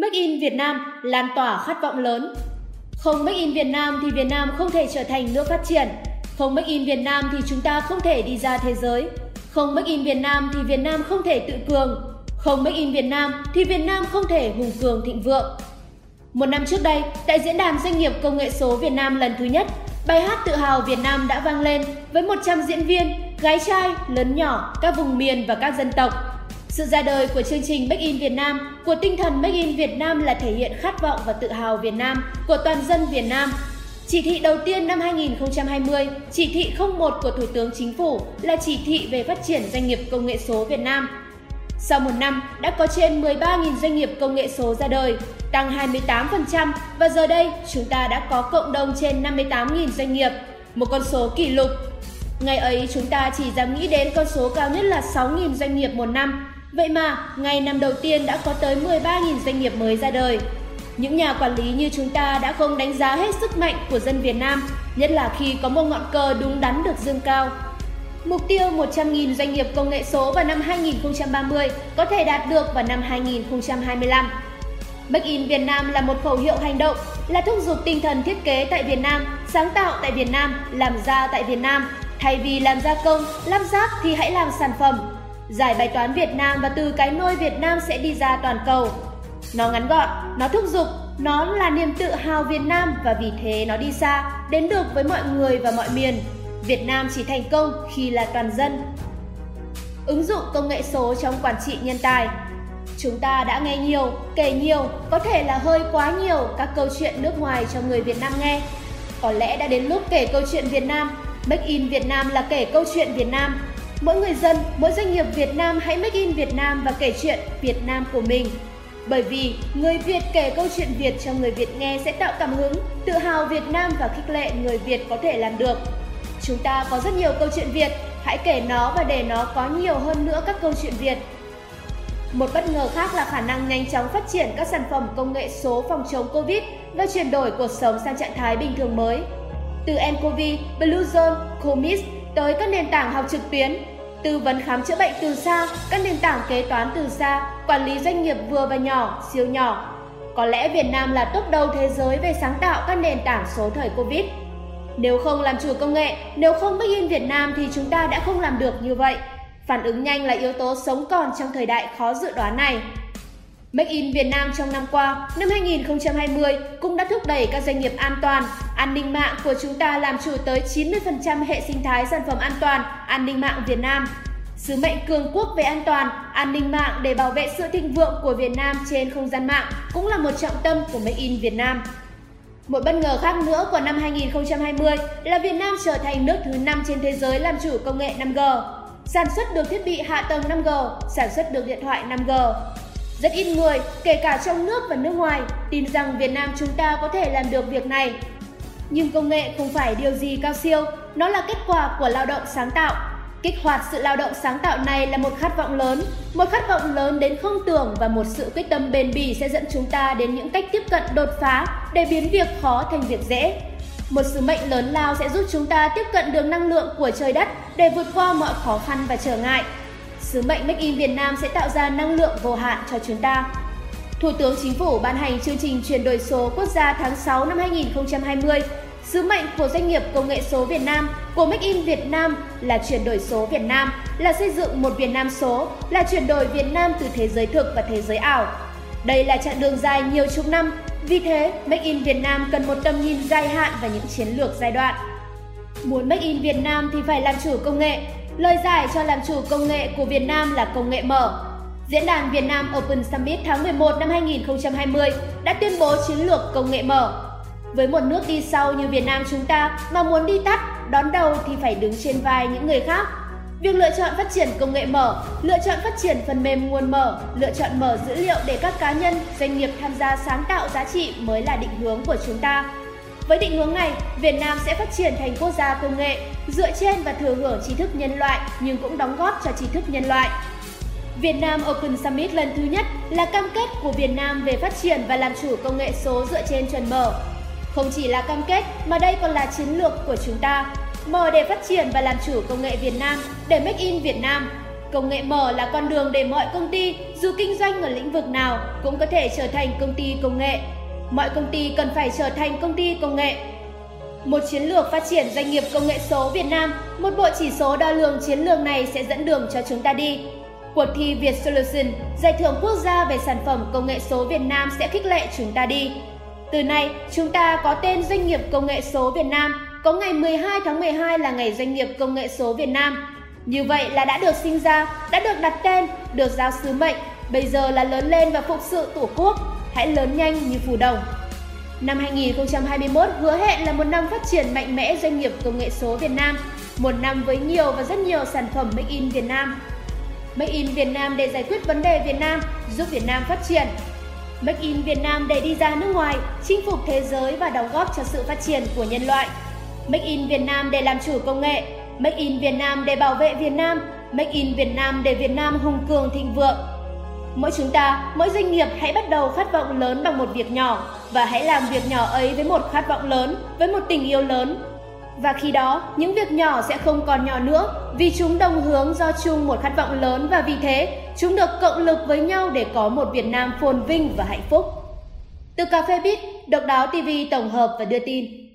Make in Việt Nam lan tỏa khát vọng lớn. Không Make in Việt Nam thì Việt Nam không thể trở thành nước phát triển. Không Make in Việt Nam thì chúng ta không thể đi ra thế giới. Không Make in Việt Nam thì Việt Nam không thể tự cường. Không Make in Việt Nam thì Việt Nam không thể hùng cường thịnh vượng. Một năm trước đây, tại Diễn đàn Doanh nghiệp Công nghệ số Việt Nam lần thứ nhất, bài hát tự hào Việt Nam đã vang lên với 100 diễn viên, gái trai, lớn nhỏ, các vùng miền và các dân tộc sự ra đời của chương trình Make in Việt Nam, của tinh thần Make in Việt Nam là thể hiện khát vọng và tự hào Việt Nam của toàn dân Việt Nam. Chỉ thị đầu tiên năm 2020, chỉ thị 01 của Thủ tướng Chính phủ là chỉ thị về phát triển doanh nghiệp công nghệ số Việt Nam. Sau một năm, đã có trên 13.000 doanh nghiệp công nghệ số ra đời, tăng 28% và giờ đây chúng ta đã có cộng đồng trên 58.000 doanh nghiệp, một con số kỷ lục. Ngày ấy chúng ta chỉ dám nghĩ đến con số cao nhất là 6.000 doanh nghiệp một năm, Vậy mà, ngày năm đầu tiên đã có tới 13.000 doanh nghiệp mới ra đời. Những nhà quản lý như chúng ta đã không đánh giá hết sức mạnh của dân Việt Nam, nhất là khi có một ngọn cờ đúng đắn được dương cao. Mục tiêu 100.000 doanh nghiệp công nghệ số vào năm 2030 có thể đạt được vào năm 2025. Make in Việt Nam là một khẩu hiệu hành động, là thúc giục tinh thần thiết kế tại Việt Nam, sáng tạo tại Việt Nam, làm ra tại Việt Nam. Thay vì làm gia công, lắp ráp thì hãy làm sản phẩm, Giải bài toán Việt Nam và từ cái nôi Việt Nam sẽ đi ra toàn cầu. Nó ngắn gọn, nó thúc giục, nó là niềm tự hào Việt Nam và vì thế nó đi xa, đến được với mọi người và mọi miền. Việt Nam chỉ thành công khi là toàn dân. Ứng dụng công nghệ số trong quản trị nhân tài Chúng ta đã nghe nhiều, kể nhiều, có thể là hơi quá nhiều các câu chuyện nước ngoài cho người Việt Nam nghe. Có lẽ đã đến lúc kể câu chuyện Việt Nam. Make in Việt Nam là kể câu chuyện Việt Nam Mỗi người dân, mỗi doanh nghiệp Việt Nam hãy make in Việt Nam và kể chuyện Việt Nam của mình. Bởi vì người Việt kể câu chuyện Việt cho người Việt nghe sẽ tạo cảm hứng, tự hào Việt Nam và khích lệ người Việt có thể làm được. Chúng ta có rất nhiều câu chuyện Việt, hãy kể nó và để nó có nhiều hơn nữa các câu chuyện Việt. Một bất ngờ khác là khả năng nhanh chóng phát triển các sản phẩm công nghệ số phòng chống Covid và chuyển đổi cuộc sống sang trạng thái bình thường mới. Từ nCoV, Bluezone, Comis tới các nền tảng học trực tuyến, tư vấn khám chữa bệnh từ xa, các nền tảng kế toán từ xa, quản lý doanh nghiệp vừa và nhỏ, siêu nhỏ. Có lẽ Việt Nam là top đầu thế giới về sáng tạo các nền tảng số thời Covid. Nếu không làm chủ công nghệ, nếu không Make in Việt Nam thì chúng ta đã không làm được như vậy. Phản ứng nhanh là yếu tố sống còn trong thời đại khó dự đoán này. Make in Việt Nam trong năm qua, năm 2020 cũng đã thúc đẩy các doanh nghiệp an toàn. An ninh mạng của chúng ta làm chủ tới 90% hệ sinh thái sản phẩm an toàn, an ninh mạng Việt Nam. Sứ mệnh cường quốc về an toàn, an ninh mạng để bảo vệ sự thịnh vượng của Việt Nam trên không gian mạng cũng là một trọng tâm của Make in Việt Nam. Một bất ngờ khác nữa của năm 2020 là Việt Nam trở thành nước thứ 5 trên thế giới làm chủ công nghệ 5G. Sản xuất được thiết bị hạ tầng 5G, sản xuất được điện thoại 5G. Rất ít người, kể cả trong nước và nước ngoài, tin rằng Việt Nam chúng ta có thể làm được việc này. Nhưng công nghệ không phải điều gì cao siêu, nó là kết quả của lao động sáng tạo. Kích hoạt sự lao động sáng tạo này là một khát vọng lớn, một khát vọng lớn đến không tưởng và một sự quyết tâm bền bỉ sẽ dẫn chúng ta đến những cách tiếp cận đột phá để biến việc khó thành việc dễ. Một sứ mệnh lớn lao sẽ giúp chúng ta tiếp cận được năng lượng của trời đất để vượt qua mọi khó khăn và trở ngại, sứ mệnh Make in Việt Nam sẽ tạo ra năng lượng vô hạn cho chúng ta. Thủ tướng Chính phủ ban hành chương trình chuyển đổi số quốc gia tháng 6 năm 2020. Sứ mệnh của doanh nghiệp công nghệ số Việt Nam, của Make in Việt Nam là chuyển đổi số Việt Nam, là xây dựng một Việt Nam số, là chuyển đổi Việt Nam từ thế giới thực và thế giới ảo. Đây là chặng đường dài nhiều chục năm, vì thế Make in Việt Nam cần một tầm nhìn dài hạn và những chiến lược giai đoạn. Muốn Make in Việt Nam thì phải làm chủ công nghệ, Lời giải cho làm chủ công nghệ của Việt Nam là công nghệ mở. Diễn đàn Việt Nam Open Summit tháng 11 năm 2020 đã tuyên bố chiến lược công nghệ mở. Với một nước đi sau như Việt Nam chúng ta mà muốn đi tắt, đón đầu thì phải đứng trên vai những người khác. Việc lựa chọn phát triển công nghệ mở, lựa chọn phát triển phần mềm nguồn mở, lựa chọn mở dữ liệu để các cá nhân, doanh nghiệp tham gia sáng tạo giá trị mới là định hướng của chúng ta. Với định hướng này, Việt Nam sẽ phát triển thành quốc gia công nghệ, dựa trên và thừa hưởng trí thức nhân loại nhưng cũng đóng góp cho trí thức nhân loại. Việt Nam Open Summit lần thứ nhất là cam kết của Việt Nam về phát triển và làm chủ công nghệ số dựa trên chuẩn mở. Không chỉ là cam kết mà đây còn là chiến lược của chúng ta. Mở để phát triển và làm chủ công nghệ Việt Nam để Make in Việt Nam. Công nghệ mở là con đường để mọi công ty, dù kinh doanh ở lĩnh vực nào, cũng có thể trở thành công ty công nghệ. Mọi công ty cần phải trở thành công ty công nghệ. Một chiến lược phát triển doanh nghiệp công nghệ số Việt Nam, một bộ chỉ số đo lường chiến lược này sẽ dẫn đường cho chúng ta đi. Cuộc thi Việt Solution, giải thưởng quốc gia về sản phẩm công nghệ số Việt Nam sẽ khích lệ chúng ta đi. Từ nay, chúng ta có tên Doanh nghiệp Công nghệ số Việt Nam, có ngày 12 tháng 12 là ngày Doanh nghiệp Công nghệ số Việt Nam. Như vậy là đã được sinh ra, đã được đặt tên, được giao sứ mệnh, bây giờ là lớn lên và phục sự Tổ quốc, hãy lớn nhanh như phù đồng. Năm 2021 hứa hẹn là một năm phát triển mạnh mẽ doanh nghiệp công nghệ số Việt Nam, một năm với nhiều và rất nhiều sản phẩm Make in Việt Nam. Make in Việt Nam để giải quyết vấn đề Việt Nam, giúp Việt Nam phát triển. Make in Việt Nam để đi ra nước ngoài, chinh phục thế giới và đóng góp cho sự phát triển của nhân loại. Make in Việt Nam để làm chủ công nghệ, Make in Việt Nam để bảo vệ Việt Nam, Make in Việt Nam để Việt Nam hùng cường thịnh vượng. Mỗi chúng ta, mỗi doanh nghiệp hãy bắt đầu khát vọng lớn bằng một việc nhỏ và hãy làm việc nhỏ ấy với một khát vọng lớn, với một tình yêu lớn. Và khi đó, những việc nhỏ sẽ không còn nhỏ nữa vì chúng đồng hướng do chung một khát vọng lớn và vì thế, chúng được cộng lực với nhau để có một Việt Nam phồn vinh và hạnh phúc. Từ Cà phê Bít, Độc đáo TV tổng hợp và đưa tin.